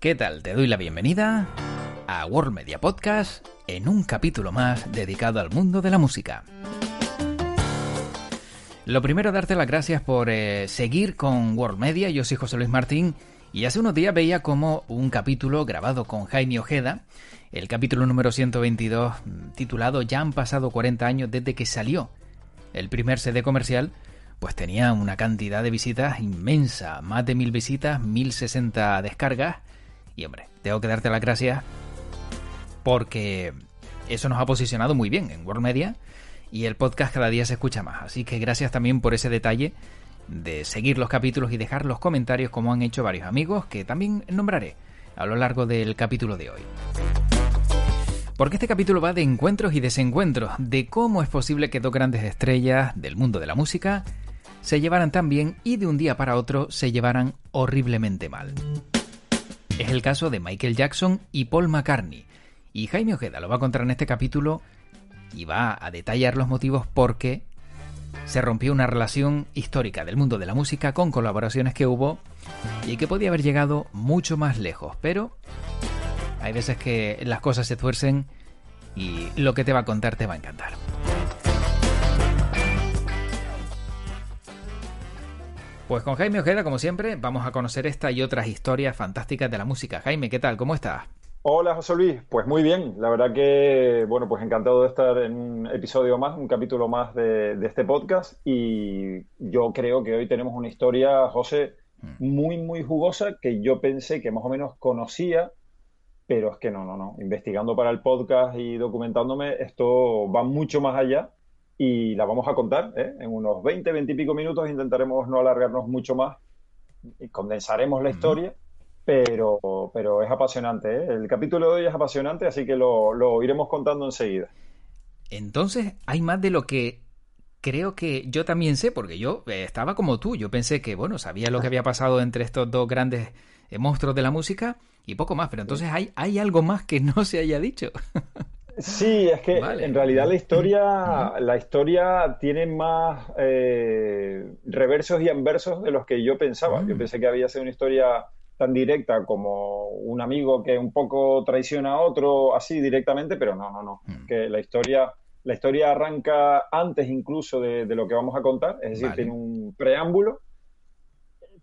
¿Qué tal? Te doy la bienvenida a World Media Podcast en un capítulo más dedicado al mundo de la música. Lo primero, darte las gracias por eh, seguir con World Media. Yo soy José Luis Martín y hace unos días veía como un capítulo grabado con Jaime Ojeda, el capítulo número 122, titulado Ya han pasado 40 años desde que salió el primer CD comercial, pues tenía una cantidad de visitas inmensa, más de mil visitas, 1060 descargas y hombre, tengo que darte las gracias porque eso nos ha posicionado muy bien en World Media y el podcast cada día se escucha más. Así que gracias también por ese detalle de seguir los capítulos y dejar los comentarios como han hecho varios amigos que también nombraré a lo largo del capítulo de hoy. Porque este capítulo va de encuentros y desencuentros, de cómo es posible que dos grandes estrellas del mundo de la música se llevaran tan bien y de un día para otro se llevaran horriblemente mal. Es el caso de Michael Jackson y Paul McCartney. Y Jaime Ojeda lo va a contar en este capítulo y va a detallar los motivos por qué se rompió una relación histórica del mundo de la música con colaboraciones que hubo y que podía haber llegado mucho más lejos. Pero hay veces que las cosas se tuercen y lo que te va a contar te va a encantar. Pues con Jaime Ojeda, como siempre, vamos a conocer esta y otras historias fantásticas de la música. Jaime, ¿qué tal? ¿Cómo estás? Hola José Luis, pues muy bien, la verdad que, bueno, pues encantado de estar en un episodio más, un capítulo más de, este podcast y yo creo que hoy tenemos una historia, José, mm. muy, muy jugosa que yo pensé que más o menos conocía, pero es que no, no, no, investigando para el podcast y documentándome, esto va mucho más allá y la vamos a contar ¿eh? en unos 20, 20 y pico minutos. Intentaremos no alargarnos mucho más y condensaremos la historia, pero, pero es apasionante. ¿eh? El capítulo de hoy es apasionante, así que lo, lo iremos contando enseguida. Entonces, hay más de lo que creo que yo también sé, porque yo eh, estaba como tú. Yo pensé que, bueno, sabía lo que había pasado entre estos dos grandes monstruos de la música y poco más, pero entonces hay, hay algo más que no se haya dicho. Sí, es que en realidad la historia, la historia tiene más eh, reversos y anversos de los que yo pensaba. Yo mm. pensé que había sido una historia tan directa como un amigo que un poco traiciona a otro así directamente, pero no, no, no. Mm. Que la historia, la historia arranca antes incluso de, lo que vamos a contar, es decir, tiene un preámbulo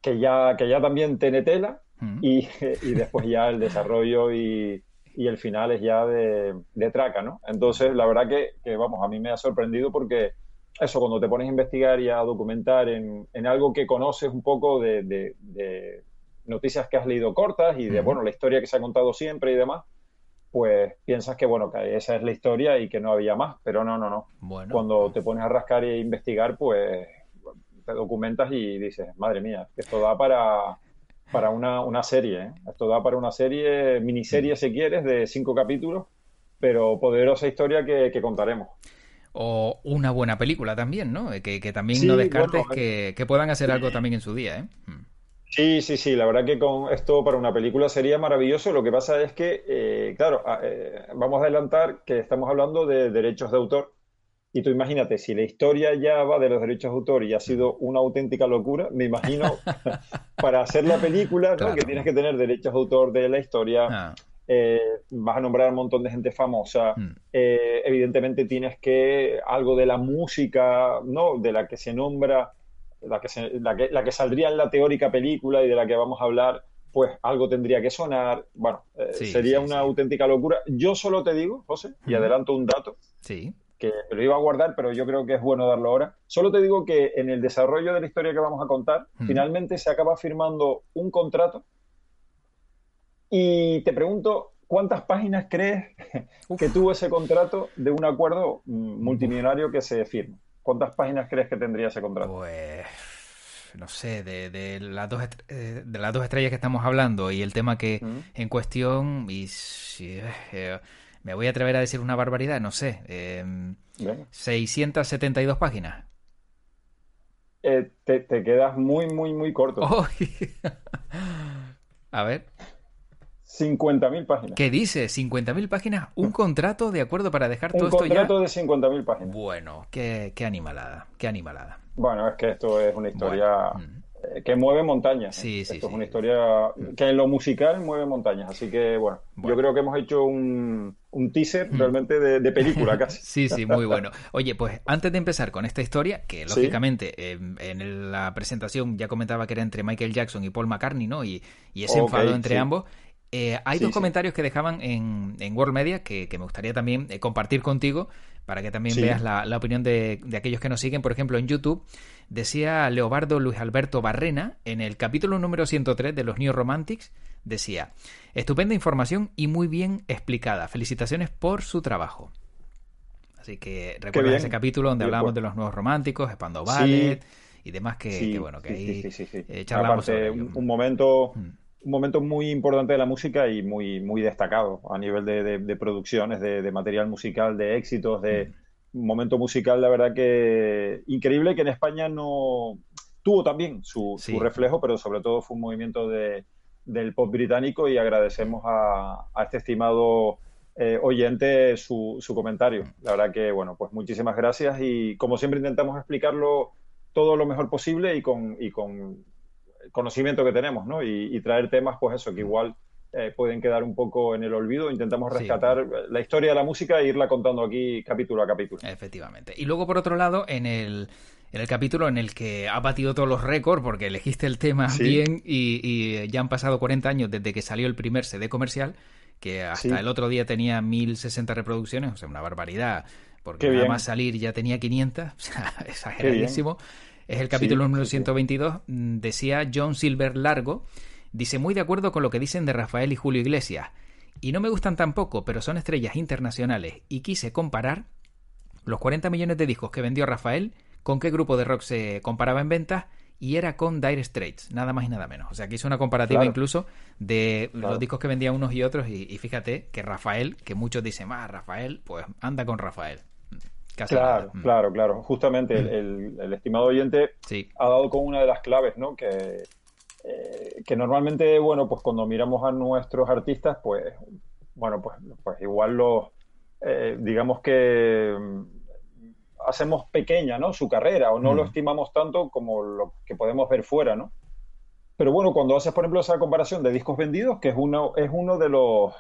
que ya, que ya también tiene tela mm. y, y después ya el desarrollo y y el final es ya de, traca, ¿no? Entonces, la verdad que, vamos, a mí me ha sorprendido porque eso, cuando te pones a investigar y a documentar en, algo que conoces un poco de, noticias que has leído cortas y de, bueno, la historia que se ha contado siempre y demás, pues piensas que, bueno, que esa es la historia y que no había más, pero no, no, no. Cuando te pones a rascar e investigar, pues te documentas y dices, madre mía, esto da para para una, serie. ¿eh? Esto da para una serie, miniserie si quieres, de cinco capítulos, pero poderosa historia que, contaremos. O una buena película también, ¿no? Que, también no descartes que, puedan hacer algo también en su día, ¿eh? Hmm. Sí, sí, sí, la verdad que con esto para una película sería maravilloso. Lo que pasa es que, eh, claro, eh, vamos a adelantar que estamos hablando de derechos de autor y tú imagínate, si la historia ya va de los derechos de autor y ha sido una auténtica locura, me imagino para hacer la película, ¿no? que tienes que tener derechos de autor de la historia, ah. eh, vas a nombrar a un montón de gente famosa, mm. eh, evidentemente tienes que algo de la música, ¿no? De la que se nombra, la que, la que, la que saldría en la teórica película y de la que vamos a hablar, pues algo tendría que sonar. Bueno, eh, sería una auténtica locura. Yo solo te digo, José, y adelanto un dato. Sí que lo iba a guardar, pero yo creo que es bueno darlo ahora. Solo te digo que en el desarrollo de la historia que vamos a contar, finalmente se acaba firmando un contrato y te pregunto, ¿cuántas páginas crees que tuvo ese contrato de un acuerdo multimillonario que se firma? ¿Cuántas páginas crees que tendría ese contrato? Pues no sé, de, las dos de las dos estrellas que estamos hablando y el tema que en cuestión, y si, me voy a atrever a decir una barbaridad, no sé, 672 páginas. te, te, quedas muy, muy, muy corto. a ver. 50.000 páginas. ¿Qué dice? 50.000 páginas, un contrato de acuerdo para dejar todo esto ya. Un contrato de 50.000 páginas. Bueno, qué, qué, animalada, qué animalada. Bueno, es que esto es una historia eh, que mueve montañas. Sí, sí, esto es una historia que en lo musical mueve montañas. Así que, bueno, yo creo que hemos hecho un, un teaser realmente de, película casi. sí, sí, muy bueno. Oye, pues antes de empezar con esta historia, que lógicamente en la presentación ya comentaba que era entre Michael Jackson y Paul McCartney, ¿no? Y, y ese enfado entre ambos. Eh, hay dos comentarios que dejaban en, World Media que, me gustaría también eh, compartir contigo para que también veas la, opinión de, aquellos que nos siguen. Por ejemplo, en YouTube decía Leobardo Luis Alberto Barrena en el capítulo número 103 de los New Romantics, decía, estupenda información y muy bien explicada. Felicitaciones por su trabajo. Así que recuerda ese capítulo donde hablábamos de los nuevos románticos, Espando Ballet y demás que, bueno, que ahí eh, charlamos un, momento... Mm. un momento muy importante de la música y muy, muy destacado a nivel de, producciones, de, material musical, de éxitos, de un momento musical, la verdad que increíble que en España no tuvo también su, reflejo, pero sobre todo fue un movimiento del pop británico y agradecemos a, este estimado eh, oyente su, su, comentario. La verdad que, bueno, pues muchísimas gracias y como siempre intentamos explicarlo todo lo mejor posible y con, y con conocimiento que tenemos, ¿no? Y, traer temas, pues eso, que igual eh, pueden quedar un poco en el olvido. Intentamos rescatar la historia de la música e irla contando aquí capítulo a capítulo. Efectivamente. Y luego, por otro lado, en el, en el capítulo en el que ha batido todos los récords, porque elegiste el tema bien y, ya han pasado 40 años desde que salió el primer CD comercial, que hasta el otro día tenía 1060 reproducciones, o sea, una barbaridad, porque nada más salir ya tenía 500, o sea, exageradísimo. Es el capítulo número 122. Mm, decía John Silver Largo. Dice, muy de acuerdo con lo que dicen de Rafael y Julio Iglesias. Y no me gustan tampoco, pero son estrellas internacionales. Y quise comparar los 40 millones de discos que vendió Rafael con qué grupo de rock se comparaba en ventas y era con Dire Straits, nada más y nada menos. O sea, que hizo una comparativa incluso de los discos que vendían unos y otros y, fíjate que Rafael, que muchos dicen, más ah, Rafael, pues anda con Rafael claro, mm. claro, claro. Justamente el, mm. estimado oyente ha dado con una de las claves, ¿no? Que, eh, que normalmente, bueno, pues cuando miramos a nuestros artistas, pues, bueno, pues, pues igual los, eh, digamos que mm, hacemos pequeña, ¿no? Su carrera o no lo estimamos tanto como lo que podemos ver fuera, ¿no? Pero bueno, cuando haces, por ejemplo, esa comparación de discos vendidos, que es uno, es uno de los,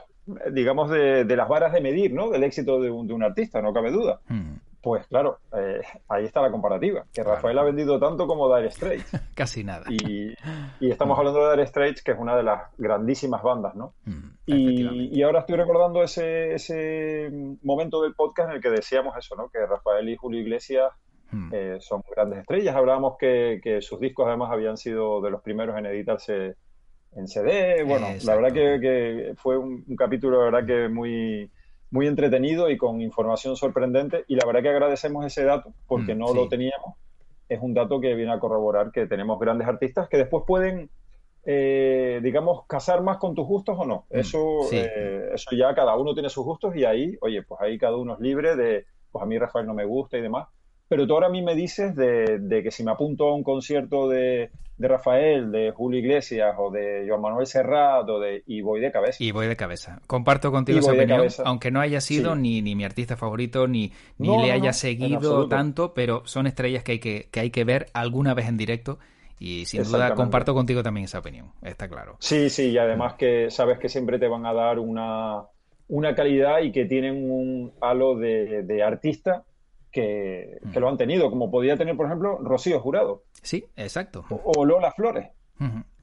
digamos, de, las varas de medir, ¿no? Del éxito de un, de un artista, no cabe duda. Hmm. Pues claro, eh, ahí está la comparativa, que Rafael ha vendido tanto como Dire Straits. Casi nada. Y, estamos hablando de Dire Straits, que es una de las grandísimas bandas, ¿no? Hmm, y, ahora estoy recordando ese, ese momento del podcast en el que decíamos eso, ¿no? Que Rafael y Julio Iglesias hmm. eh, son grandes estrellas. Hablábamos que, que sus discos además habían sido de los primeros en editarse en CD. Bueno, la verdad que, fue un, capítulo, la verdad que muy, muy entretenido y con información sorprendente. Y la verdad que agradecemos ese dato porque mm, no lo teníamos. Es un dato que viene a corroborar que tenemos grandes artistas que después pueden, eh, digamos, casar más con tus gustos o no. Mm, eso, eh, eso ya cada uno tiene sus gustos y ahí, oye, pues ahí cada uno es libre de, pues a mí Rafael no me gusta y demás. Pero tú ahora a mí me dices de, de que si me apunto a un concierto de, de Rafael, de Julio Iglesias o de Joan Manuel Serrat o de, y voy de cabeza. Y voy de cabeza. Comparto contigo esa opinión, aunque no haya sido ni, ni mi artista favorito, ni, ni le haya seguido tanto, pero son estrellas que hay que, que hay que ver alguna vez en directo. Y sin duda comparto contigo también esa opinión, está claro. Sí, sí, y además que sabes que siempre te van a dar una, una calidad y que tienen un halo de, de artista que, lo han tenido, como podía tener, por ejemplo, Rocío Jurado. Sí, exacto. O, Lola Flores.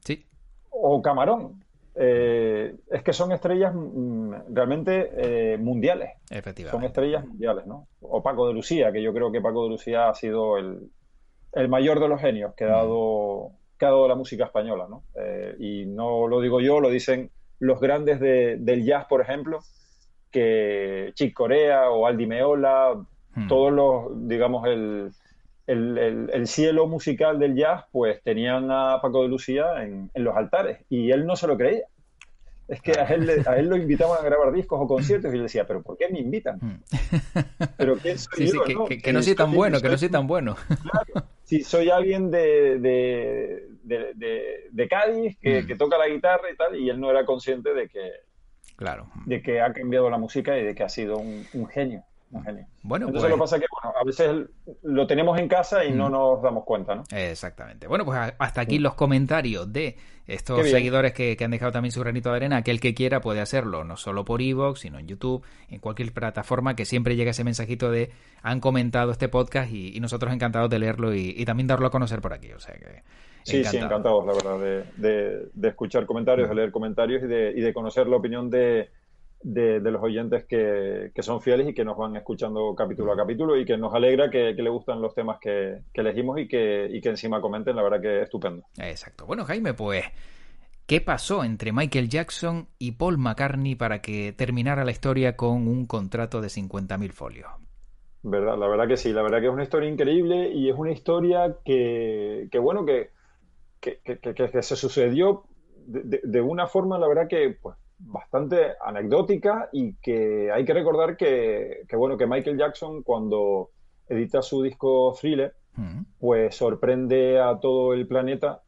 Sí. O Camarón. Eh, es que son estrellas mm, realmente eh, mundiales. Efectivamente. Son estrellas mundiales, ¿no? O Paco de Lucía, que yo creo que Paco de Lucía ha sido el, mayor de los genios que ha dado, que ha dado la música española, ¿no? Eh, y no lo digo yo, lo dicen los grandes del jazz, por ejemplo, que Chick Corea o Aldi Meola, Hmm. Todos los, digamos, el, el, cielo musical del jazz, pues tenían a Paco de Lucía en, los altares y él no se lo creía. Es que a él, a él lo invitaban a grabar discos o conciertos y él decía, pero ¿por qué me invitan? Mm. ¿Pero quién soy yo, que, ¿no? Que, no soy tan bueno, que no soy tan bueno. Claro, si soy alguien de, de, Cádiz que, mm. que, toca la guitarra y tal, y él no era consciente de que, claro. de que ha cambiado la música y de que ha sido un genio. Bueno, Entonces lo que pues- pasa es que bueno, a veces lo tenemos en casa y no nos damos cuenta, ¿no? Exactamente. Bueno, pues hasta aquí los comentarios de estos seguidores que, han dejado también su granito de arena. Aquel que quiera puede hacerlo, no solo por Evox, sino en YouTube, en cualquier plataforma, que siempre llega ese mensajito de han comentado este podcast y, nosotros encantados de leerlo y, también darlo a conocer por aquí. O sea que. Sí, sí, encantados, la verdad, de, escuchar comentarios, de leer comentarios y de conocer la opinión de, de, los oyentes que, son fieles y que nos van escuchando capítulo a capítulo y que nos alegra que, le gustan los temas que, elegimos y que, y que encima comenten, la verdad que estupendo. Exacto. Bueno, Jaime, pues, ¿qué pasó entre Michael Jackson y Paul McCartney para que terminara la historia con un contrato de 50.000 folios? ¿Verdad? La verdad que sí, la verdad que es una historia increíble y es una historia que, bueno, que, que, se sucedió de, de, una forma, la verdad que pues, bastante anecdótica y que hay que recordar que, bueno, que Michael Jackson cuando edita su disco Thriller, mm. pues sorprende a todo el planeta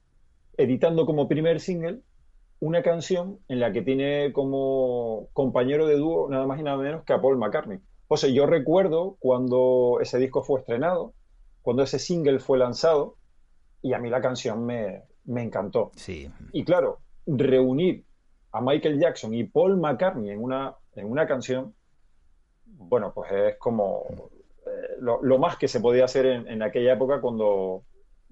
editando como primer single una canción en la que tiene como compañero de dúo nada más y nada menos que a Paul McCartney. O sea, yo recuerdo cuando ese disco fue estrenado, cuando ese single fue lanzado, y a mí la canción me, me encantó. Sí. Y claro, reunir a Michael Jackson y Paul McCartney en una, en una canción, bueno, pues es como eh, lo, más que se podía hacer en, aquella época cuando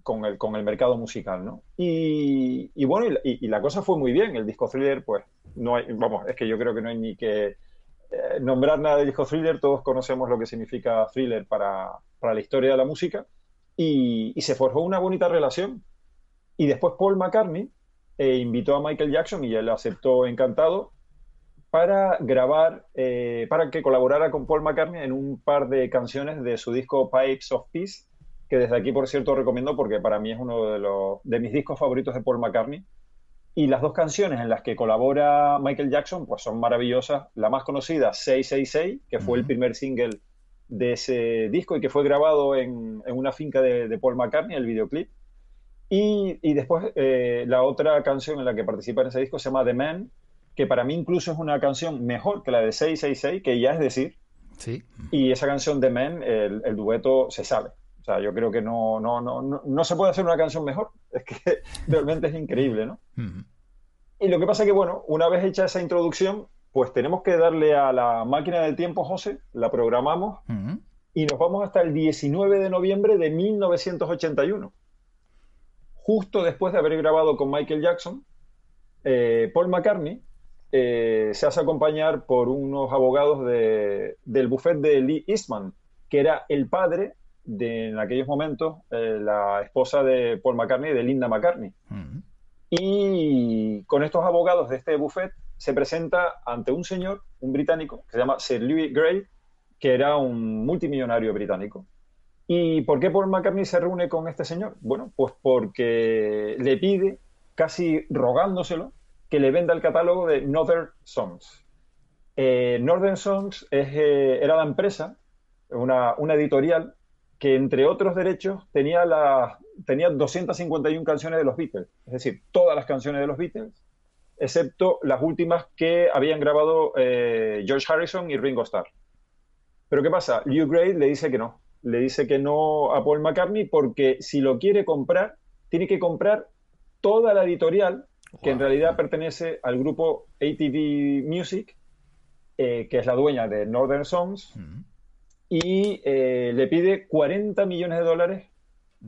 con el, con el mercado musical, ¿no? Y, bueno, y, la cosa fue muy bien. El disco thriller, pues, no hay, vamos, es que yo creo que no hay ni que eh, nombrar nada del disco thriller, todos conocemos lo que significa thriller para, para la historia de la música, y, y se forjó una bonita relación. Y después Paul McCartney, e invitó a Michael Jackson y él aceptó encantado para grabar, eh, para que colaborara con Paul McCartney en un par de canciones de su disco Pipes of Peace, que desde aquí, por cierto, recomiendo porque para mí es uno de, los, de mis discos favoritos de Paul McCartney. Y las dos canciones en las que colabora Michael Jackson, pues son maravillosas. La más conocida, 666, que fue el primer single de ese disco y que fue grabado en, en una finca de, de Paul McCartney, el videoclip. Y, después eh, la otra canción en la que participa en ese disco se llama The Man, que para mí incluso es una canción mejor que la de 666, que ya es decir. Sí. Y esa canción The Man, el, dueto se sabe. O sea, yo creo que no, no, no, no, se puede hacer una canción mejor. Es que realmente es increíble, ¿no? Y lo que pasa es que, bueno, una vez hecha esa introducción, pues tenemos que darle a la máquina del tiempo, José, la programamos y nos vamos hasta el 19 de noviembre de 1981 justo después de haber grabado con Michael Jackson, eh, Paul McCartney eh, se hace acompañar por unos abogados del buffet de Lee Eastman, que era el padre de, en aquellos momentos, eh, la esposa de Paul McCartney, de Linda McCartney. Mm. Y con estos abogados de este buffet se presenta ante un señor, un británico, que se llama Sir Louis Gray, que era un multimillonario británico. ¿Y por qué Paul McCartney se reúne con este señor? Bueno, pues porque le pide, casi rogándoselo, que le venda el catálogo de Northern Songs. Eh, Northern Songs eh, era la empresa, una, editorial, que entre otros derechos tenía, la, tenía 251 canciones de los Beatles, es decir, todas las canciones de los Beatles, excepto las últimas que habían grabado eh, George Harrison y Ringo Starr. Pero ¿qué pasa? Lew Gray le dice que no, le dice que no a Paul McCartney porque si lo quiere comprar, tiene que comprar toda la editorial, que en realidad pertenece al grupo ATV Music, eh, que es la dueña de Northern Songs, y eh, le pide 40 millones de dólares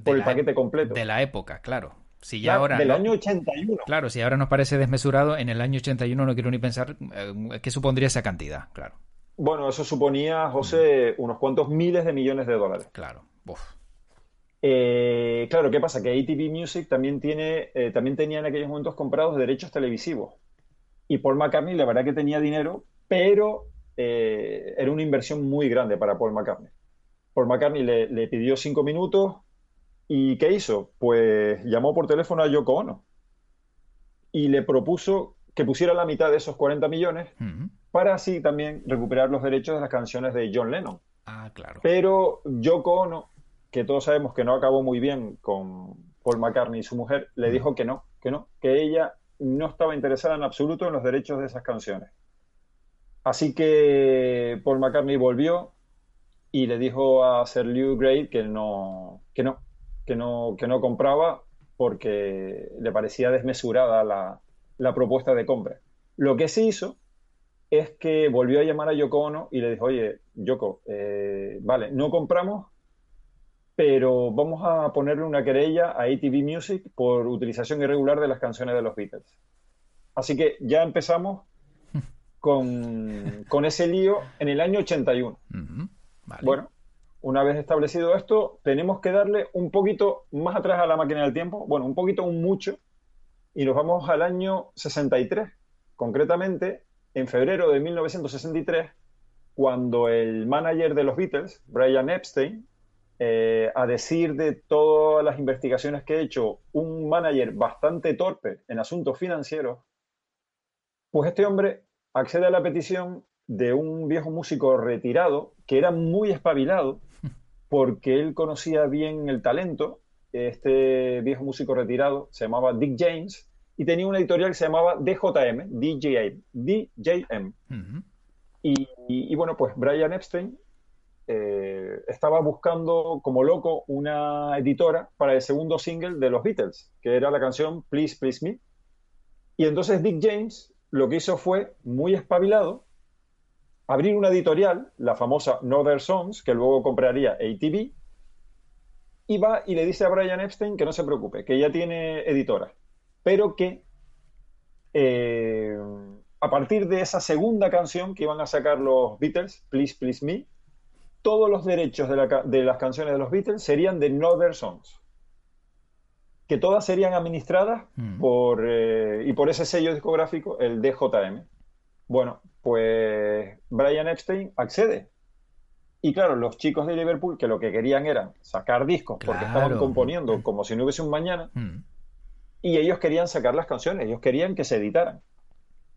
por el paquete completo. De la época, claro. Si ya ahora, del año 81. Claro, si ahora nos parece desmesurado, en el año 81 no quiero ni pensar eh, qué supondría esa cantidad, claro. Bueno, eso suponía, José, unos cuantos miles de millones de dólares. Claro. Eh, claro, ¿qué pasa? Que ATV Music también, tiene, eh, también tenía en aquellos momentos comprados derechos televisivos. Y Paul McCartney, la verdad que tenía dinero, pero eh, era una inversión muy grande para Paul McCartney. Paul McCartney le, pidió cinco minutos ¿Y qué hizo? Pues llamó por teléfono a Yoko Ono y le propuso que pusiera la mitad de esos 40 millones para así también recuperar los derechos de las canciones de John Lennon. Ah, claro. Pero Yoko Ono, que todos sabemos que no acabó muy bien con Paul McCartney y su mujer, le dijo que no, que no, que ella no estaba interesada en absoluto en los derechos de esas canciones. Así que Paul McCartney volvió y le dijo a Sir Lew Grey que no, que no, que no, que no compraba porque le parecía desmesurada la, la propuesta de compra. Lo que sí hizo es que volvió a llamar a Yoko Ono y le dijo, oye, Yoko, eh, vale, no compramos, pero vamos a ponerle una querella a ATV Music por utilización irregular de las canciones de los Beatles. Así que ya empezamos con, ese lío en el año 81. Bueno, una vez establecido esto, tenemos que darle un poquito más atrás a la máquina del tiempo, bueno, un poquito, un mucho, y nos vamos al año 63, concretamente en febrero de 1963, cuando el manager de los Beatles, Brian Epstein, eh, a decir de todas las investigaciones que he hecho, un manager bastante torpe en asuntos financieros, pues este hombre accede a la petición de un viejo músico retirado que era muy espabilado porque él conocía bien el talento. Este viejo músico retirado se llamaba Dick James y tenía una editorial que se llamaba DJM, DJM. DJM. y, bueno, pues Brian Epstein eh, estaba buscando como loco una editora para el segundo single de los Beatles, que era la canción Please, Please Me. Y entonces Dick James lo que hizo fue, muy espabilado, abrir una editorial, la famosa Northern Songs, que luego compraría ATV, y va y le dice a Brian Epstein que no se preocupe, que ya tiene editora pero que eh, a partir de esa segunda canción que iban a sacar los Beatles, Please Please Me, todos los derechos de, las canciones de los Beatles serían de Northern Songs. Que todas serían administradas mm. por, eh, y por ese sello discográfico, el DJM. Bueno, pues Brian Epstein accede. Y claro, los chicos de Liverpool, que lo que querían era sacar discos porque estaban componiendo mm. como si no hubiese un mañana, mm y ellos querían sacar las canciones, ellos querían que se editaran.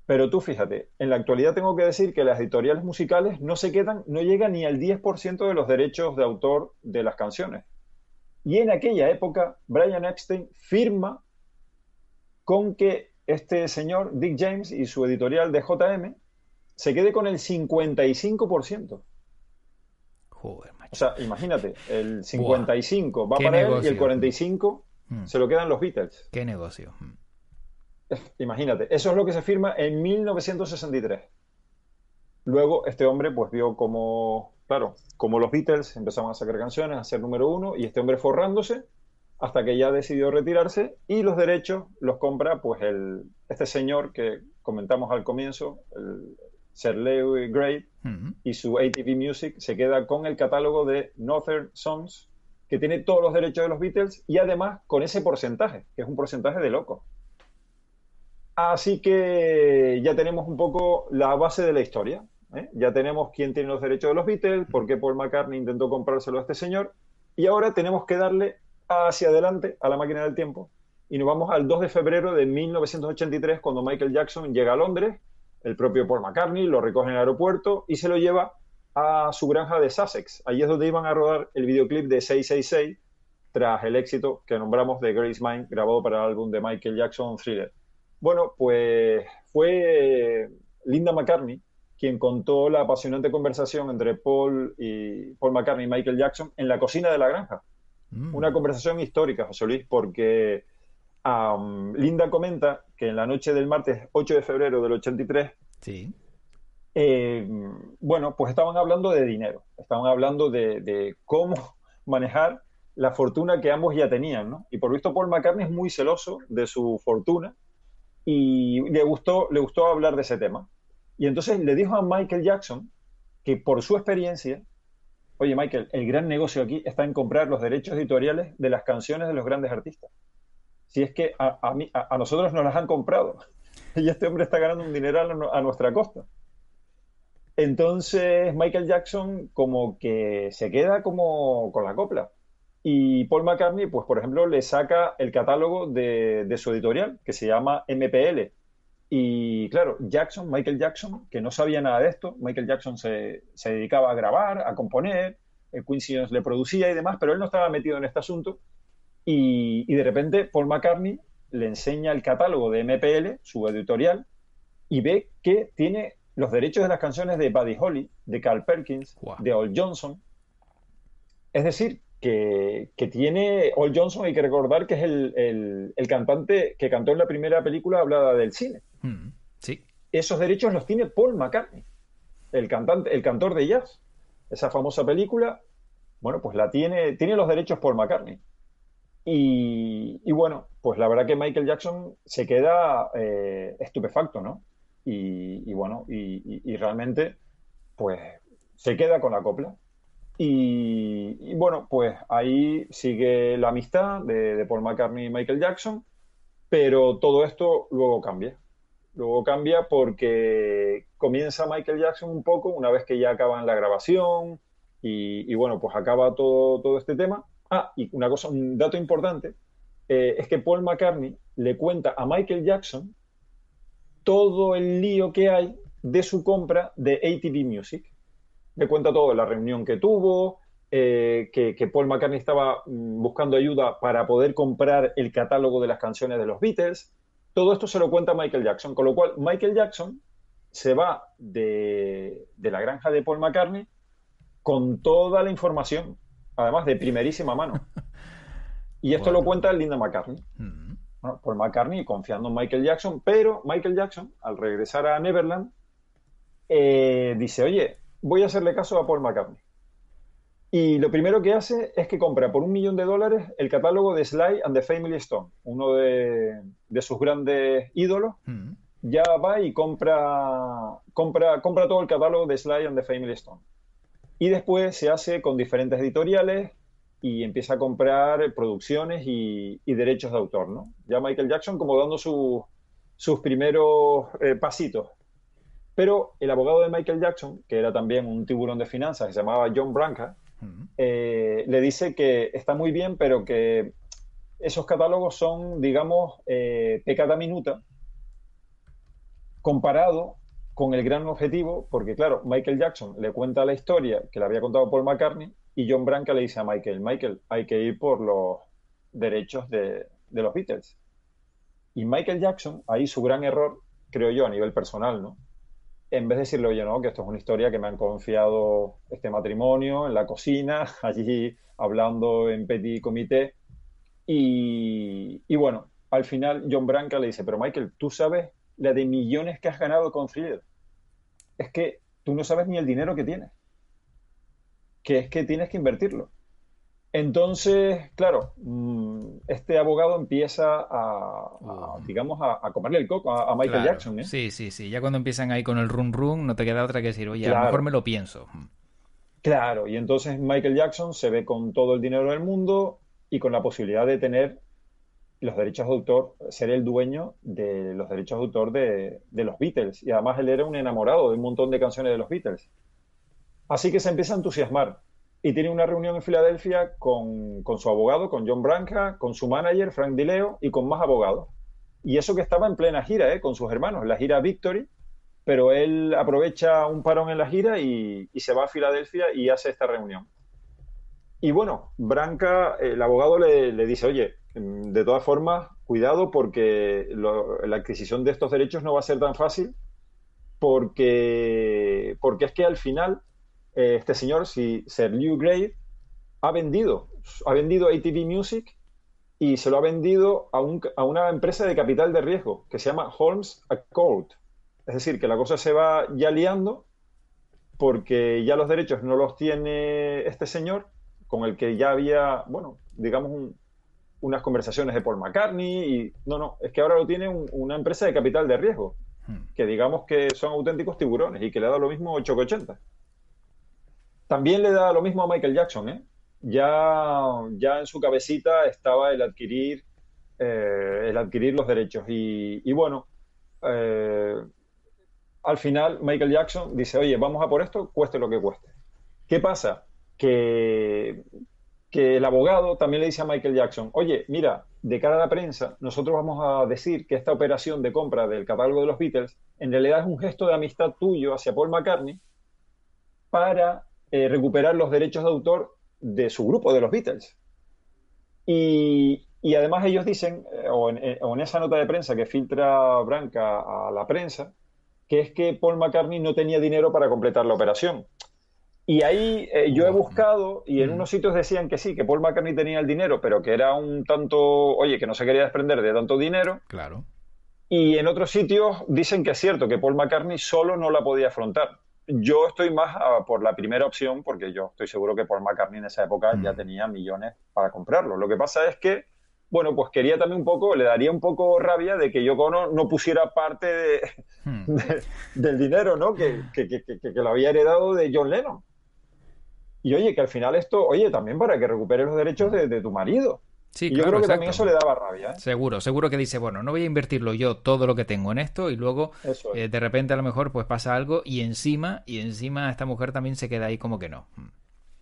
Pero tú fíjate, en la actualidad tengo que decir que las editoriales musicales no se quedan, no llegan ni al 10% de los derechos de autor de las canciones. Y en aquella época, Brian Epstein firma con que este señor Dick James y su editorial de JM se quede con el 55%. Joder, macho. O sea, imagínate, el 55 va para él y el 45 Hmm. Se lo quedan los Beatles. ¿Qué negocio? Hmm. Imagínate, eso es lo que se firma en 1963. Luego este hombre pues vio como, claro, como los Beatles empezaban a sacar canciones, a ser número uno, y este hombre forrándose hasta que ya decidió retirarse y los derechos los compra pues el, este señor que comentamos al comienzo, el Sir Lewis Gray, hmm. y su ATV Music se queda con el catálogo de Northern Songs que tiene todos los derechos de los Beatles y además con ese porcentaje, que es un porcentaje de loco. Así que ya tenemos un poco la base de la historia. ¿eh? Ya tenemos quién tiene los derechos de los Beatles, por qué Paul McCartney intentó comprárselo a este señor. Y ahora tenemos que darle hacia adelante a la máquina del tiempo. Y nos vamos al 2 de febrero de 1983, cuando Michael Jackson llega a Londres. El propio Paul McCartney lo recoge en el aeropuerto y se lo lleva a su granja de Sussex. Allí es donde iban a rodar el videoclip de 666 tras el éxito que nombramos de Grace Mind grabado para el álbum de Michael Jackson Thriller. Bueno, pues fue Linda McCartney quien contó la apasionante conversación entre Paul y Paul McCartney y Michael Jackson en la cocina de la granja. Mm. Una conversación histórica, José Luis, porque Linda comenta que en la noche del martes 8 de febrero del 83 sí. Eh, bueno, pues estaban hablando de dinero, estaban hablando de, cómo manejar la fortuna que ambos ya tenían, ¿no? Y por visto Paul McCartney es muy celoso de su fortuna y le gustó, le gustó hablar de ese tema. Y entonces le dijo a Michael Jackson que por su experiencia, oye Michael, el gran negocio aquí está en comprar los derechos editoriales de las canciones de los grandes artistas. Si es que a, a, nosotros nos las han comprado y este hombre está ganando un dineral a nuestra costa. Entonces Michael Jackson como que se queda como con la copla Y Paul McCartney, pues por ejemplo, le saca el catálogo de, su editorial, que se llama MPL. Y claro, Jackson, Michael Jackson, que no sabía nada de esto, Michael Jackson se, dedicaba a grabar, a componer, el Quincy Jones le producía y demás, pero él no estaba metido en este asunto. Y, y de repente Paul McCartney le enseña el catálogo de MPL, su editorial, y ve que tiene los derechos de las canciones de Buddy Holly, de Carl Perkins, de Old Johnson. Es decir, que, tiene Old Johnson, hay que recordar que es el, cantante que cantó en la primera película hablada del cine. Mm, sí. Esos derechos los tiene Paul McCartney, el cantante, el cantor de jazz. Esa famosa película, bueno, pues la tiene, tiene los derechos Paul McCartney. Y, bueno, pues la verdad que Michael Jackson se queda eh, estupefacto, ¿no? Y, bueno, y, realmente, pues se queda con la copla. Y, bueno, pues ahí sigue la amistad de, Paul McCartney y Michael Jackson, pero todo esto luego cambia. Luego cambia porque comienza Michael Jackson un poco, una vez que ya acaban la grabación y, bueno, pues acaba todo, todo este tema. Ah, y una cosa, un dato importante, eh, es que Paul McCartney le cuenta a Michael Jackson todo el lío que hay de su compra de ATV Music. Le cuenta todo, la reunión que tuvo, eh, que, Paul McCartney estaba mm, buscando ayuda para poder comprar el catálogo de las canciones de los Beatles. Todo esto se lo cuenta Michael Jackson, con lo cual Michael Jackson se va de, la granja de Paul McCartney con toda la información, además de primerísima mano. Y esto lo cuenta Linda McCartney. Mm. Paul McCartney confiando en Michael Jackson, pero Michael Jackson, al regresar a Neverland, eh, dice, oye, voy a hacerle caso a Paul McCartney. Y lo primero que hace es que compra por un millón de dólares el catálogo de Sly and the Family Stone, uno de, sus grandes ídolos. Mm. Ya va y compra, compra, compra todo el catálogo de Sly and the Family Stone. Y después se hace con diferentes editoriales, y empieza a comprar producciones y, derechos de autor, ¿no? Ya Michael Jackson como dando sus primeros eh, pasitos. Pero el abogado de Michael Jackson, que era también un tiburón de finanzas, que se llamaba John Branca, eh, le dice que está muy bien, pero que esos catálogos son, digamos, eh, pecata minuta comparado con el gran objetivo, porque claro, Michael Jackson le cuenta la historia que le había contado Paul McCartney y John Branca le dice a Michael, Michael, hay que ir por los derechos de, los Beatles. Y Michael Jackson, ahí su gran error, creo yo, a nivel personal, ¿no? En vez de decirle, oye, no, que esto es una historia que me han confiado este matrimonio en la cocina, allí hablando en petit comité. Y, bueno, al final John Branca le dice, pero Michael, tú sabes la de millones que has ganado con Thriller. Es que tú no sabes ni el dinero que tienes que es que tienes que invertirlo. Entonces, claro, mm, este abogado empieza a, digamos, a, comerle el coco a, Michael Jackson. ¿eh? Sí, sí, sí. Ya cuando empiezan ahí con el run run, no te queda otra que decir, oye, a lo mejor me lo pienso. Claro, y entonces Michael Jackson se ve con todo el dinero del mundo y con la posibilidad de tener los derechos de autor, ser el dueño de los derechos de autor de, de los Beatles. Y además él era un enamorado de un montón de canciones de los Beatles. Así que se empieza a entusiasmar y tiene una reunión en Filadelfia con, su abogado, con John Branca, con su manager, Frank DiLeo, y con más abogados. Y eso que estaba en plena gira, ¿eh? con sus hermanos, la gira Victory, pero él aprovecha un parón en la gira y, se va a Filadelfia y hace esta reunión. Y bueno, Branca, el abogado le, dice, oye, de todas formas, cuidado porque la adquisición de estos derechos no va a ser tan fácil porque, porque es que al final eh, este señor, si Sir Lew Grade, ha vendido, ha vendido ATV Music y se lo ha vendido a, a, una empresa de capital de riesgo que se llama Holmes Accord. Es decir, que la cosa se va ya liando porque ya los derechos no los tiene este señor, con el que ya había, bueno, digamos, unas conversaciones de Paul McCartney y no, no, es que ahora lo tiene una empresa de capital de riesgo, hmm. que digamos que son auténticos tiburones y que le da lo mismo 8 que 80. También le da lo mismo a Michael Jackson, ¿eh? Ya, ya en su cabecita estaba el adquirir, eh, el adquirir los derechos. Y, bueno, eh, al final Michael Jackson dice, oye, vamos a por esto, cueste lo que cueste. ¿Qué pasa? Que que el abogado también le dice a Michael Jackson, oye, mira, de cara a la prensa, nosotros vamos a decir que esta operación de compra del catálogo de los Beatles en realidad es un gesto de amistad tuyo hacia Paul McCartney para eh, recuperar los derechos de autor de su grupo, de los Beatles. Y, además ellos dicen, eh, o, en, esa nota de prensa que filtra Branca a la prensa, que es que Paul McCartney no tenía dinero para completar la operación. Y ahí eh, yo he buscado y en unos sitios decían que sí, que Paul McCartney tenía el dinero, pero que era un tanto, oye, que no se quería desprender de tanto dinero. Claro. Y en otros sitios dicen que es cierto, que Paul McCartney solo no la podía afrontar. Yo estoy más por la primera opción, porque yo estoy seguro que Paul McCartney en esa época ya mm. tenía millones para comprarlo. Lo que pasa es que, bueno, pues quería también un poco, le daría un poco rabia de que Yoko Ono no pusiera parte mm. del dinero, ¿no? Que, que, que, que, lo había heredado de John Lennon. Y oye, que al final esto, oye, también para que recupere los derechos de, tu marido. Sí, y yo creo que también eso le daba rabia. ¿eh? Seguro, seguro que dice, bueno, no voy a invertirlo yo todo lo que tengo en esto y luego eh, de repente a lo mejor pues pasa algo y encima, y encima esta mujer también se queda ahí como que no. Mm.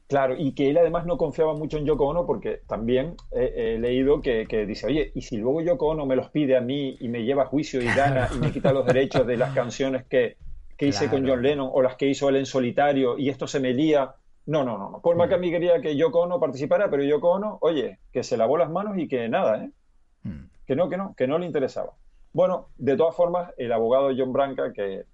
Claro, y que él además no confiaba mucho en Yoko Ono porque también he leído que, dice, oye, ¿y si luego Yoko Ono me los pide a mí y me lleva a juicio y gana y me quita los derechos de las canciones que, hice con John Lennon o las que hizo él en solitario y esto se me lía no, no, no. Paul McCartney quería que Yoko Ono participara, pero Yoko Ono, oye, que se lavó las manos y que nada, ¿eh? Mm. Que no, que no, que no le interesaba. Bueno, de todas formas, el abogado John Branca, que,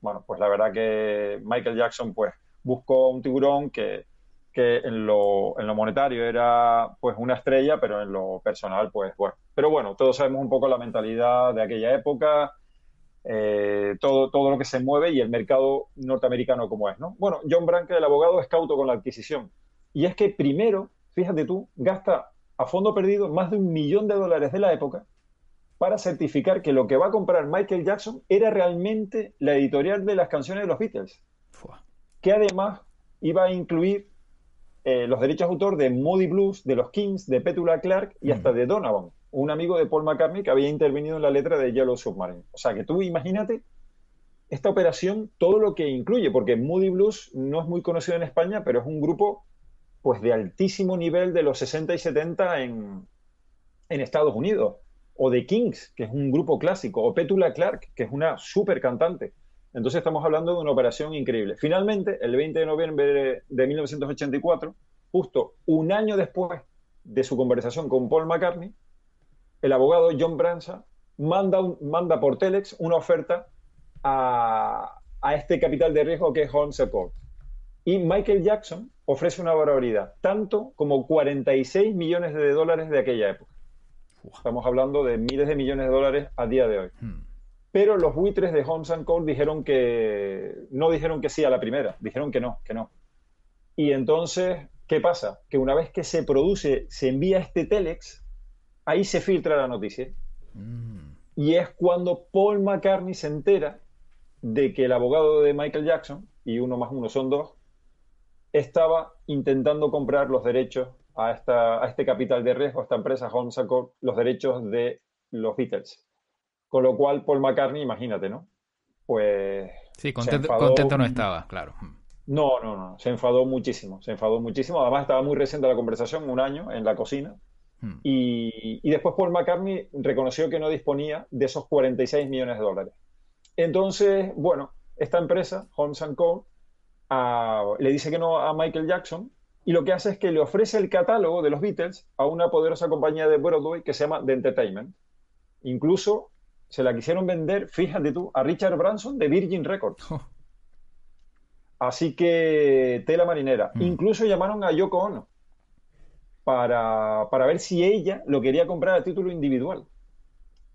bueno, pues la verdad que Michael Jackson, pues, buscó un tiburón que, que en, lo, en lo monetario era, pues, una estrella, pero en lo personal, pues, bueno. Pero bueno, todos sabemos un poco la mentalidad de aquella época, eh, todo, todo lo que se mueve y el mercado norteamericano como es. ¿no? Bueno, John Branca, el abogado, es cauto con la adquisición. Y es que primero, fíjate tú, gasta a fondo perdido más de un millón de dólares de la época para certificar que lo que va a comprar Michael Jackson era realmente la editorial de las canciones de los Beatles. Que además iba a incluir eh, los derechos de autor de Moody Blues, de los Kings, de Petula Clark y hasta de Donovan un amigo de Paul McCartney que había intervenido en la letra de Yellow Submarine. O sea, que tú imagínate esta operación, todo lo que incluye, porque Moody Blues no es muy conocido en España, pero es un grupo pues de altísimo nivel de los 60 y 70 en, en Estados Unidos, o de Kings, que es un grupo clásico, o Petula Clark, que es una súper cantante. Entonces estamos hablando de una operación increíble. Finalmente, el 20 de noviembre de 1984, justo un año después de su conversación con Paul McCartney, el abogado John Branza manda, manda por Telex una oferta a, este capital de riesgo que es Holmes Court. Y Michael Jackson ofrece una barbaridad, tanto como 46 millones de dólares de aquella época. Estamos hablando de miles de millones de dólares a día de hoy. Hmm. Pero los buitres de Holmes Court dijeron que no dijeron que sí a la primera, dijeron que no, que no. Y entonces, ¿qué pasa? Que una vez que se produce, se envía este telex, ahí se filtra la noticia. Mm. Y es cuando Paul McCartney se entera de que el abogado de Michael Jackson, y uno más uno son dos, estaba intentando comprar los derechos a, esta, a este capital de riesgo, a esta empresa Holmes Accord, los derechos de los Beatles. Con lo cual, Paul McCartney, imagínate, ¿no? Pues. Sí, contento, no estaba, claro. No, no, no. Se enfadó muchísimo. Se enfadó muchísimo. Además, estaba muy reciente la conversación, un año en la cocina. Hmm. Y, después Paul McCartney reconoció que no disponía de esos 46 millones de dólares. Entonces, bueno, esta empresa, Holmes Co., le dice que no a Michael Jackson y lo que hace es que le ofrece el catálogo de los Beatles a una poderosa compañía de Broadway que se llama The Entertainment. Incluso se la quisieron vender, fíjate tú, a Richard Branson de Virgin Records. Así que tela marinera. Hmm. Incluso llamaron a Yoko Ono para, ver si ella lo quería comprar a título individual.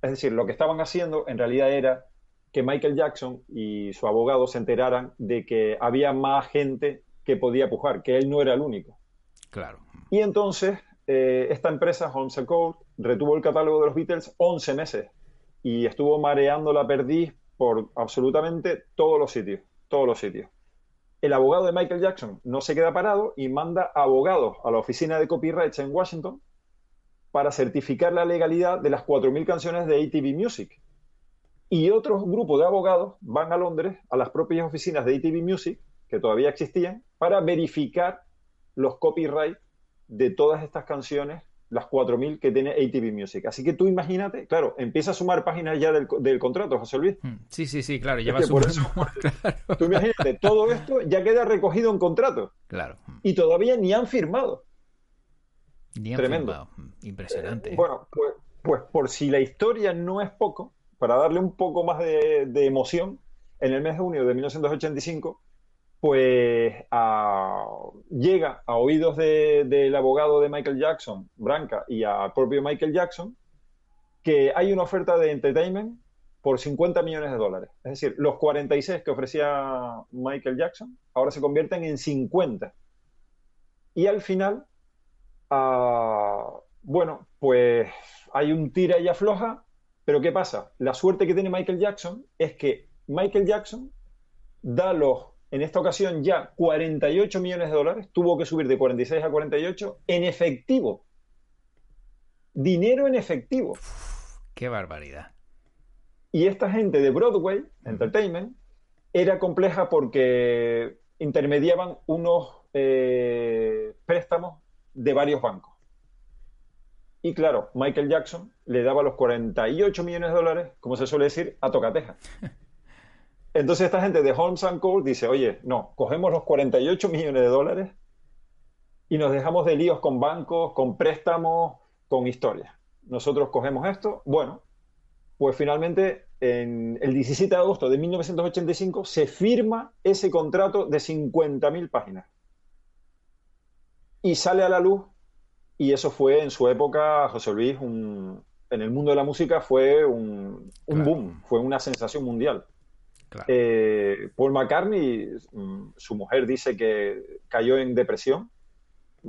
Es decir, lo que estaban haciendo en realidad era que Michael Jackson y su abogado se enteraran de que había más gente que podía pujar, que él no era el único. Claro. Y entonces eh, esta empresa, Holmes Code, retuvo el catálogo de los Beatles 11 meses y estuvo mareando la perdiz por absolutamente todos los sitios, todos los sitios el abogado de Michael Jackson no se queda parado y manda abogados a la oficina de copyrights en Washington para certificar la legalidad de las 4.000 canciones de ATV Music. Y otro grupo de abogados van a Londres, a las propias oficinas de ATV Music, que todavía existían, para verificar los copyrights de todas estas canciones las 4.000 que tiene ATV Music. Así que tú imagínate, claro, empieza a sumar páginas ya del, contrato, José Luis. Hmm. Sí, sí, sí, claro, ya va por eso, Tú imagínate, todo esto ya queda recogido en contrato. Claro. Y todavía ni han firmado. Ni han Tremendo. firmado. Hmm, impresionante. ¿eh? bueno, pues, pues, por si la historia no es poco, para darle un poco más de, de emoción, en el mes de junio de 1985 pues llega a oídos del abogado de Michael Jackson, Branca, y al propio Michael Jackson, que hay una oferta de entertainment por 50 millones de dólares. Es decir, los 46 que ofrecía Michael Jackson ahora se convierten en 50. Y al final, bueno, pues hay un tira y afloja, pero ¿qué pasa? La suerte que tiene Michael Jackson es que Michael Jackson da los en esta ocasión ya 48 millones de dólares, tuvo que subir de 46 a 48 en efectivo. Dinero en efectivo. qué barbaridad. Y esta gente de Broadway Entertainment era compleja porque intermediaban unos eh, préstamos de varios bancos. Y claro, Michael Jackson le daba los 48 millones de dólares, como se suele decir, a tocateja. Entonces esta gente de Holmes Cole dice, oye, no, cogemos los 48 millones de dólares y nos dejamos de líos con bancos, con préstamos, con historias. Nosotros cogemos esto, bueno, pues finalmente en el 17 de agosto de 1985 se firma ese contrato de 50.000 páginas. Y sale a la luz, y eso fue en su época, José Luis, en el mundo de la música fue un, boom, fue una sensación mundial. Eh, Paul McCartney, mm, su mujer dice que cayó en depresión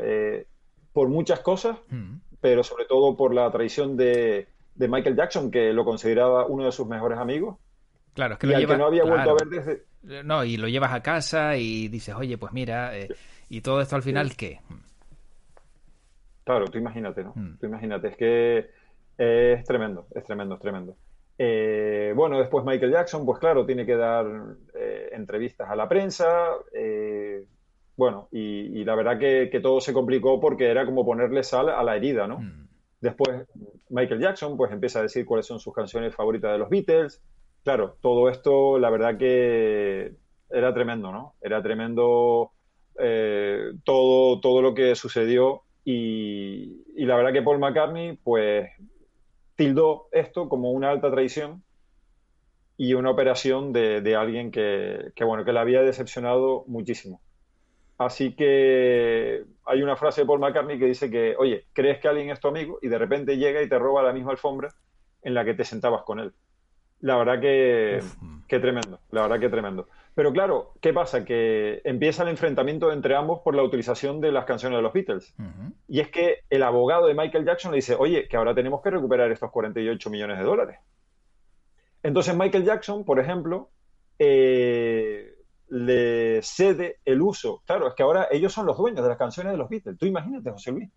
eh, por muchas cosas, mm. pero sobre todo por la traición de, Michael Jackson, que lo consideraba uno de sus mejores amigos. Claro, es que lo no había vuelto a ver desde. No, y lo llevas a casa y dices, oye, pues mira, eh, y todo esto al final, ¿qué? Claro, tú imagínate, ¿no? Mm. Tú imagínate, es que es tremendo, es tremendo, es tremendo. Eh, bueno, después Michael Jackson, pues claro, tiene que dar eh, entrevistas a la prensa. Eh, bueno, y, la verdad que, todo se complicó porque era como ponerle sal a la herida, ¿no? Mm. Después Michael Jackson, pues empieza a decir cuáles son sus canciones favoritas de los Beatles. Claro, todo esto, la verdad que era tremendo, ¿no? Era tremendo todo, todo lo que sucedió y, y la verdad que Paul McCartney, pues tildó esto como una alta traición y una operación de, alguien que, bueno, que le había decepcionado muchísimo. Así que hay una frase de Paul McCartney que dice que, oye, crees que alguien es tu amigo y de repente llega y te roba la misma alfombra en la que te sentabas con él. La verdad que, que tremendo, la verdad que tremendo. Pero claro, ¿qué pasa? Que empieza el enfrentamiento entre ambos por la utilización de las canciones de los Beatles. Y es que el abogado de Michael Jackson le dice, oye, que ahora tenemos que recuperar estos 48 millones de dólares. Entonces Michael Jackson, por ejemplo, eh, le cede el uso. Claro, es que ahora ellos son los dueños de las canciones de los Beatles. Tú imagínate, José Luis.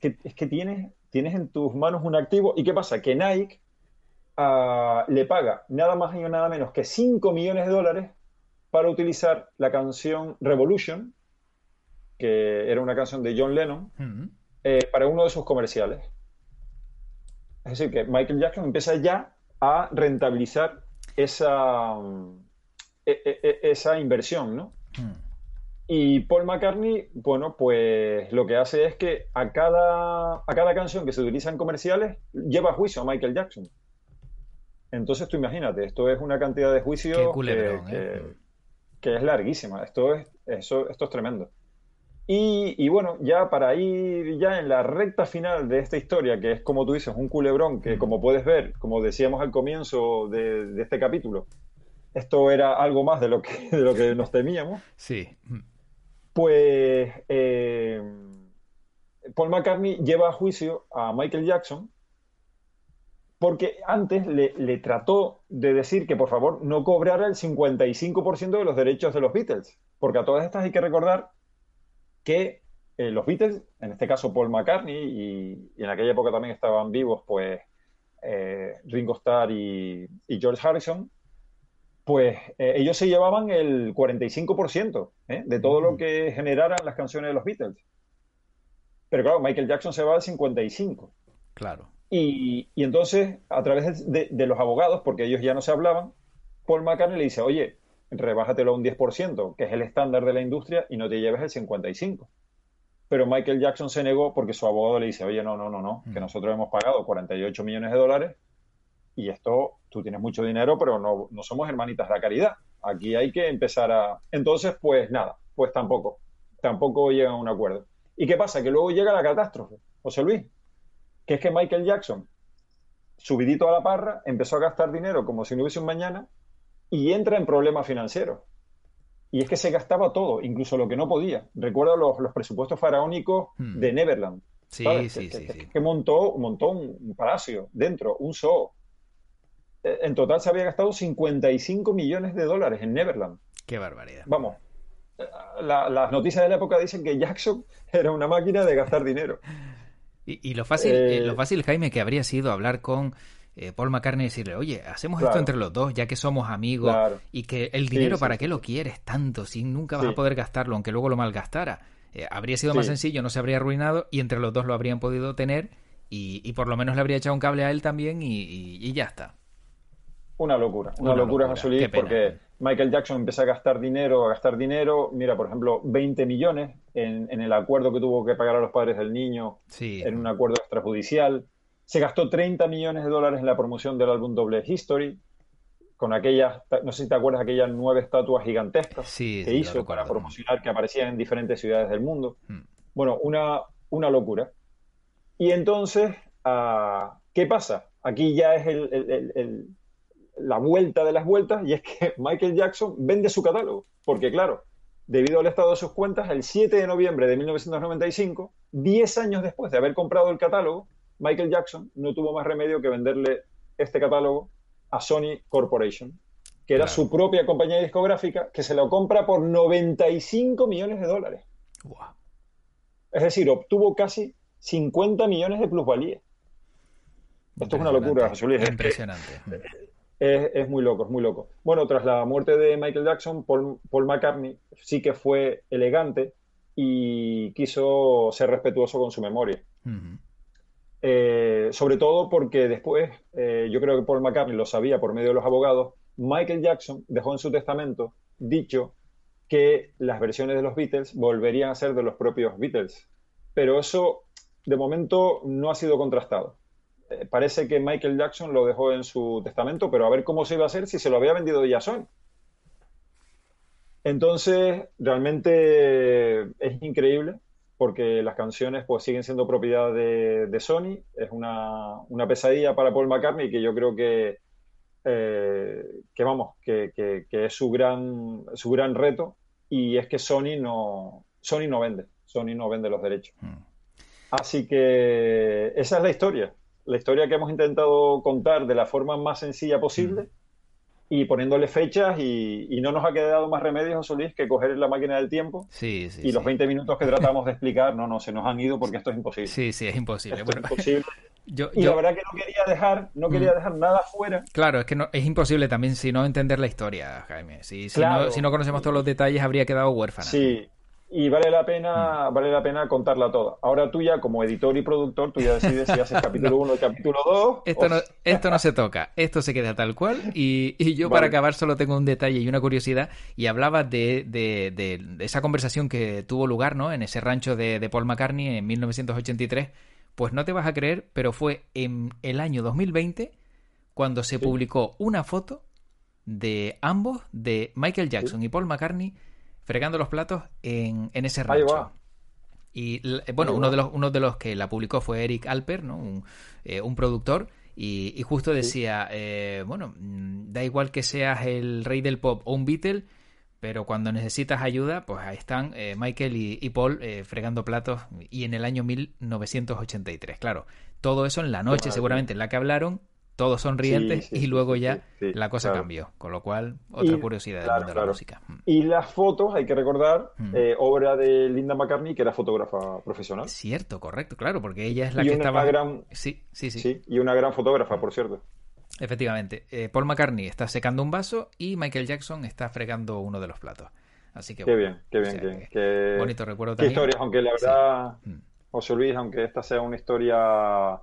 que, es que tienes, tienes en tus manos un activo. ¿Y qué pasa? Que Nike le paga nada más y nada menos que 5 millones de dólares para utilizar la canción Revolution, que era una canción de John Lennon, eh, para uno de sus comerciales. Es decir, que Michael Jackson empieza ya a rentabilizar esa, e, e, e, esa inversión, ¿no? Y Paul McCartney, bueno, pues lo que hace es que a cada, a cada canción que se utiliza en comerciales lleva a juicio a Michael Jackson. Entonces tú imagínate, esto es una cantidad de juicio ¿eh? que, es larguísima. Esto es, eso, esto es tremendo. Y, bueno, ya para ir ya en la recta final de esta historia, que es como tú dices, un culebrón, que como puedes ver, como decíamos al comienzo de, este capítulo, esto era algo más de lo que, de lo que nos temíamos. Sí. Pues eh, Paul McCartney lleva a juicio a Michael Jackson porque antes le, trató de decir que por favor no cobrara el 55% de los derechos de los Beatles, porque a todas estas hay que recordar que eh, los Beatles, en este caso Paul McCartney, y, en aquella época también estaban vivos pues eh, Ringo Starr y, George Harrison, pues eh, ellos se llevaban el 45% de todo lo mm. que generaran las canciones de los Beatles. Pero claro, Michael Jackson se va al 55. Claro. Y, entonces, a través de, los abogados, porque ellos ya no se hablaban, Paul McCartney le dice, oye, rebájatelo a un 10%, que es el estándar de la industria, y no te lleves el 55%. Pero Michael Jackson se negó porque su abogado le dice, oye, no, no, no, no, que mm. nosotros hemos pagado 48 millones de dólares y esto, tú tienes mucho dinero, pero no, no somos hermanitas de la caridad. Aquí hay que empezar a... Entonces, pues nada, pues tampoco, tampoco llega a un acuerdo. ¿Y qué pasa? Que luego llega la catástrofe, José Luis, que es que Michael Jackson, subidito a la parra, empezó a gastar dinero como si no hubiese un mañana y entra en problemas financieros. Y es que se gastaba todo, incluso lo que no podía. Recuerdo los, presupuestos faraónicos hmm. de Neverland. Sí, sí, sí, que, montó, montó un, palacio dentro, un zoo. E, en total se había gastado 55 millones de dólares en Neverland. Qué barbaridad. Vamos, las noticias de la época dicen que Jackson era una máquina de gastar dinero. Y, lo fácil, eh, lo fácil, Jaime, que habría sido hablar con eh, Paul McCartney y decirle, oye, hacemos esto entre los dos, ya que somos amigos, y que el dinero, ¿para qué lo quieres tanto? Si nunca vas a poder gastarlo, aunque luego lo malgastara. Eh, habría sido más sencillo, no se habría arruinado, y entre los dos lo habrían podido tener, y, por lo menos le habría echado un cable a él también, y, ya está. Una locura, una, locura, locura porque Michael Jackson empieza a gastar dinero, a gastar dinero. Mira, por ejemplo, 20 millones en, el acuerdo que tuvo que pagar a los padres del niño en un acuerdo extrajudicial. Se gastó 30 millones de dólares en la promoción del álbum Doble History, con aquellas, no sé si te acuerdas, aquellas nueve estatuas gigantescas que hizo para promocionar, que aparecían en diferentes ciudades del mundo. Hmm. Bueno, una, una locura. Y entonces, ah, ¿qué pasa? Aquí ya es el la vuelta de las vueltas y es que Michael Jackson vende su catálogo, porque claro, debido al estado de sus cuentas, el 7 de noviembre de 1995, 10 años después de haber comprado el catálogo, Michael Jackson no tuvo más remedio que venderle este catálogo a Sony Corporation, que era su propia compañía discográfica, que se lo compra por 95 millones de dólares. Es decir, obtuvo casi 50 millones de plusvalía. Esto es una locura, José Impresionante es, muy loco, es muy loco. Bueno, tras la muerte de Michael Jackson, Paul, McCartney sí que fue elegante y quiso ser respetuoso con su memoria. Eh, sobre todo porque después, eh, yo creo que Paul McCartney lo sabía por medio de los abogados, Michael Jackson dejó en su testamento dicho que las versiones de los Beatles volverían a ser de los propios Beatles. Pero eso, de momento, no ha sido contrastado. Eh, parece que Michael Jackson lo dejó en su testamento, pero a ver cómo se iba a hacer si se lo había vendido ya Sony. Entonces, realmente es increíble porque las canciones pues siguen siendo propiedad de, Sony. Es una, pesadilla para Paul McCartney que yo creo que, eh, que vamos, que, es su gran, su gran reto y es que Sony no, Sony no vende, Sony no vende los derechos. Mm. Así que esa es la historia la historia que hemos intentado contar de la forma más sencilla posible y poniéndole fechas y, no nos ha quedado más remedio, José Luis, que coger la máquina del tiempo sí, sí, y los 20 minutos que tratamos de explicar, no, no, se nos han ido porque esto es imposible. Sí, sí, es imposible. es imposible. y la verdad que no quería dejar, no quería mm. dejar nada fuera. Claro, es que no, es imposible también si no entender la historia, Jaime. Si, si, no, si no conocemos todos los detalles habría quedado huérfana. Sí, y vale la pena mm. vale la pena contarla toda. Ahora tú ya como editor y productor, tú ya decides si haces capítulo 1 o capítulo 2. Esto, no, esto no se toca, esto se queda tal cual y, y yo para acabar solo tengo un detalle y una curiosidad y hablaba de, de, de, esa conversación que tuvo lugar ¿no? en ese rancho de, de Paul McCartney en 1983. Pues no te vas a creer, pero fue en el año 2020 cuando se publicó una foto de ambos, de Michael Jackson y Paul McCartney, fregando los platos en, en ese rancho. Y bueno, uno de, los, uno de los que la publicó fue Eric Alper, ¿no? un, eh, productor, y, justo decía, eh, bueno, mm, da igual que seas el rey del pop o un Beatle, pero cuando necesitas ayuda, pues ahí están eh, Michael y, Paul fregando platos, y en el año 1983, claro. Todo eso en la noche, seguramente, en la que hablaron, todos sonrientes y luego ya la cosa cambió. Con lo cual, otra curiosidad del mundo de la música. Mm. Y las fotos, hay que recordar, mm. eh, obra de Linda McCartney, que era fotógrafa profesional. Cierto, correcto, claro, porque ella es la que estaba... Gran... Sí, sí, sí, Y una gran fotógrafa, por cierto. Efectivamente. Eh, Paul McCartney está secando un vaso y Michael Jackson está fregando uno de los platos. Así que Qué bien, qué bien. qué, bonito recuerdo también. Qué historias, aunque la verdad... Mm. José Luis, aunque esta sea una historia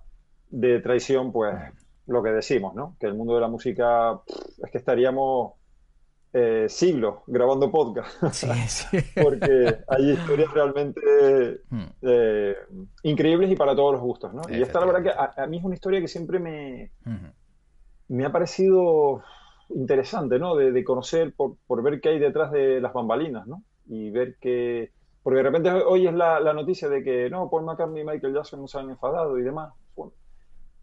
de traición, pues lo que decimos, ¿no? Que el mundo de la música es que estaríamos eh, siglos grabando podcast. Sí, sí. Porque hay historias realmente hmm. eh, increíbles y para todos los gustos, ¿no? Y esta la verdad que a, mí es una historia que siempre me, me ha parecido interesante, ¿no? De, conocer, por, por, ver qué hay detrás de las bambalinas, ¿no? Y ver que... Porque de repente hoy es la, noticia de que, no, Paul McCartney y Michael Jackson no se han enfadado y demás.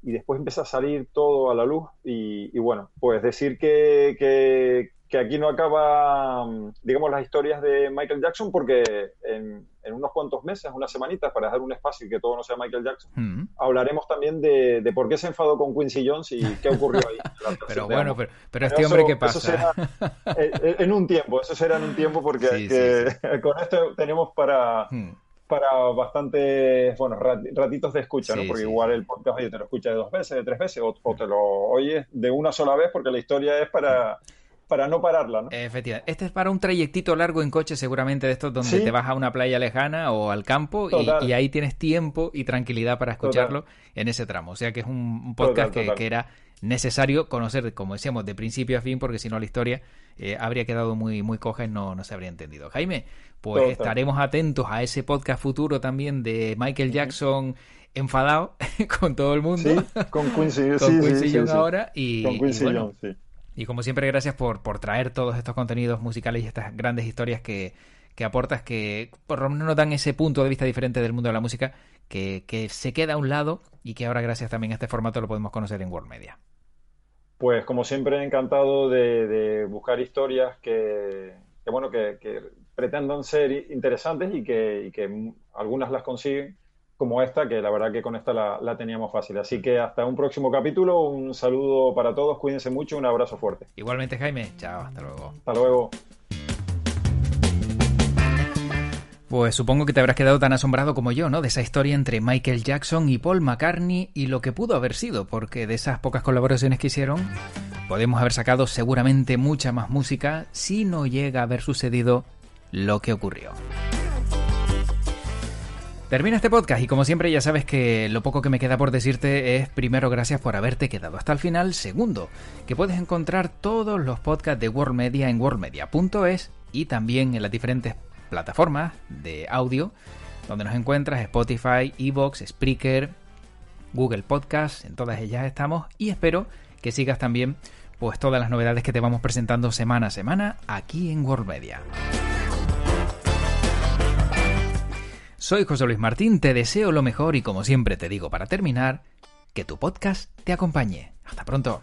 Y después empieza a salir todo a la luz y, bueno, pues decir que, que aquí no acaba, mm, digamos, las historias de Michael Jackson porque en, unos cuantos meses, unas semanitas, para dejar un espacio y que todo no sea Michael Jackson, mm. hablaremos también de, por qué se enfadó con Quincy Jones y qué ocurrió ahí. pero bueno, pero, este hombre, ¿qué pasa? Eh, eh, en, un tiempo, eso será en un tiempo porque con esto tenemos para... Mm. Para bastantes bueno, ratitos de escucha, ¿no? Porque igual el podcast oye, te lo escucha de dos veces, de tres veces, o, o, te lo oyes de una sola vez porque la historia es para, para no pararla, ¿no? Efectivamente. Este es para un trayectito largo en coche, seguramente de estos donde te vas a una playa lejana o al campo y, ahí tienes tiempo y tranquilidad para escucharlo en ese tramo. O sea que es un, podcast que, era necesario conocer, como decíamos, de principio a fin, porque si no la historia eh, habría quedado muy, muy coja y no, no se habría entendido. Jaime, pues estaremos atentos a ese podcast futuro también de Michael Jackson enfadado con todo el mundo. Sí, con Quincy, con Quincy ahora y, con Quincy sí. Y como siempre, gracias por, por traer todos estos contenidos musicales y estas grandes historias que, que aportas, que por lo menos nos dan ese punto de vista diferente del mundo de la música, que, se queda a un lado y que ahora, gracias también a este formato, lo podemos conocer en World Media. Pues como siempre, encantado de, buscar historias que, bueno, que, pretendan ser interesantes y que, y que algunas las consiguen como esta, que la verdad que con esta la, teníamos fácil. Así que hasta un próximo capítulo, un saludo para todos, cuídense mucho, un abrazo fuerte. Igualmente Jaime, chao, hasta luego. Hasta luego. Pues supongo que te habrás quedado tan asombrado como yo, ¿no? De esa historia entre Michael Jackson y Paul McCartney y lo que pudo haber sido, porque de esas pocas colaboraciones que hicieron, podemos haber sacado seguramente mucha más música si no llega a haber sucedido lo que ocurrió. Termina este podcast y como siempre ya sabes que lo poco que me queda por decirte es primero gracias por haberte quedado hasta el final, segundo que puedes encontrar todos los podcasts de World Media en worldmedia.es y también en las diferentes plataformas de audio donde nos encuentras Spotify, Evox, Spreaker, Google Podcast, en todas ellas estamos y espero que sigas también pues todas las novedades que te vamos presentando semana a semana aquí en World Media. Soy José Luis Martín, te deseo lo mejor y como siempre te digo para terminar, que tu podcast te acompañe. Hasta pronto.